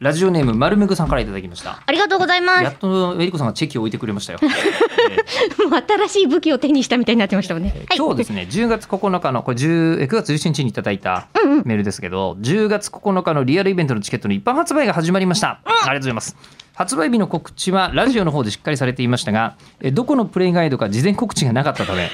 ラジオネーム丸めぐさんからいただきました。ありがとうございまやっとえりこさんがチェキを置いてくれましたよ、えーす。もう新しい武器を手にしたみたいになってましたもんね。はい。今日ですね。10月9日のこれ10え9月17日にいただいたうんうん。メールですけど10月9日のリアルイベントのチケットの一般発売が始まりました、ありがとうございます。発売日の告知はラジオの方でしっかりされていましたがえどこのプレイガイドか事前告知がなかったためえ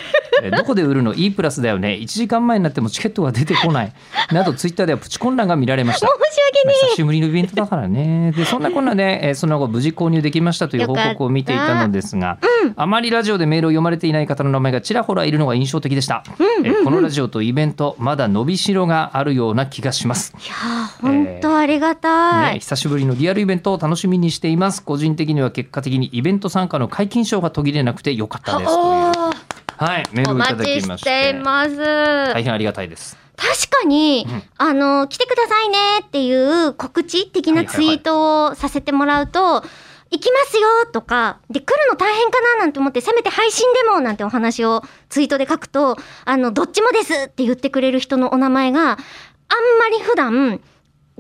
どこで売るの？E プラスだよね1時間前になってもチケットが出てこないなどツイッターではプチ混乱が見られました申し訳ね久しぶりのイベントだからね。で、そんなこんなで、えーその後無事購入できましたという報告を見ていたのですが、あまりラジオでメールを読まれていない方の名前がちらほらいるのが印象的でした。えーこのラジオとイベント、まだ伸びしろがあるような気がします。いやー本当ありがたい。ね、久しぶりのリアルイベントを楽しみにしています。個人的には結果的にイベント参加の解禁賞が途切れなくてよかったです。はい、メーおルをいただ待ちきまし。してています。大変ありがたいです。確かに、うんあの、来てくださいねっていう告知的なツイートをさせてもらうと、行きますよとか、で、来るの大変かななんて思って、せめて配信でもなんてお話をツイートで書くと、あの、どっちもですって言ってくれる人のお名前が、あんまり普段、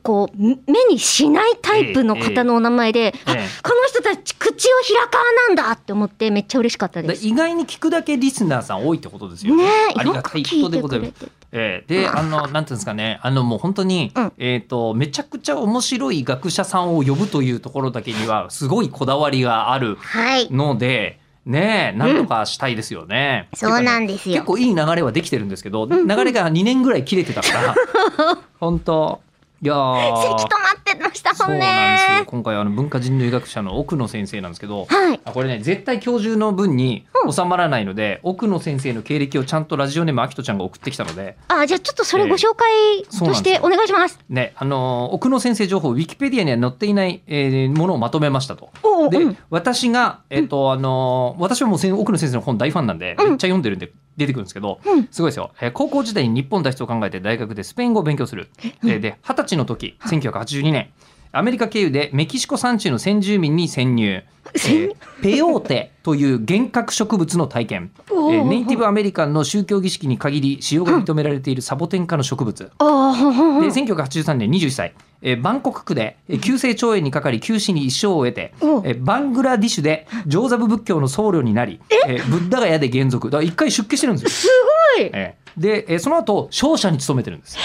こう、目にしないタイプの方のお名前で、あええこの人たち口を開かなんだって思ってめっちゃ嬉しかったです。で意外に聞くだけリスナーさん多いってことですよね。ねありがたいことでございます。えーで、あの、なんていうんですかね、あの、もう本当に、うんえっ、と、めちゃくちゃ面白い学者さんを呼ぶというところだけには、すごいこだわりがあるはい。ので、ねえ、なんとかしたいですよね。そうなんですよ結構いい流れはできてるんですけど、流れが2年ぐらい切れてたから、本当いや止まってましたそうもんなんですよ。ね。今回あの文化人類学者の奥野先生なんですけど、はい。あこれね絶対教授の分に収まらないので、奥野先生の経歴をちゃんとラジオネームあきとちゃんが送ってきたのであ、じゃあちょっとそれご紹介としてお願いします。ねあのー奥野先生情報ウィキペディアには載っていない、えーものをまとめましたと。で、おううん私がえっ、と、あのー私はもう奥野先生の本大ファンなんで、うんめっちゃ読んでるんで出てくるんですけど、うん。すごいですよ、えー高校時代に日本脱出を考えて大学でスペイン語を勉強する。えーで二十歳の時1982年。アメリカ経由でメキシコ山地の先住民に潜入。えーペヨーテという幻覚植物の体験、えおー。ーネイティブアメリカンの宗教儀式に限り使用が認められているサボテン科の植物、ああ、で1983年21歳、えーバンコク区でえー急性腸炎にかかり急死に一生を得て、おえーバングラディシュで上座部仏教の僧侶になり、え？ーブッダガヤで現属だから一回出家してるんですよ。すごい。えーで、えーその後商社に勤めてるんです。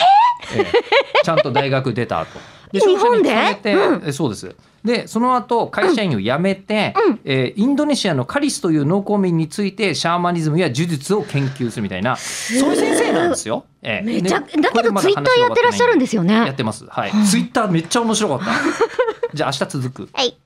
え？ーちゃんと大学出た後。で日本で？商社に勤めて、えーそうです。でその後会社員を辞めて、うんえーインドネシアのカリスという農耕民についてシャーマニズムや呪術を研究するみたいなそういう先生なんですよ。えーめちゃ、でだけどツイッターやってらっしゃるんですよね。やってます。はい。ツイッターめっちゃ面白かった。じゃあ明日続く。はい。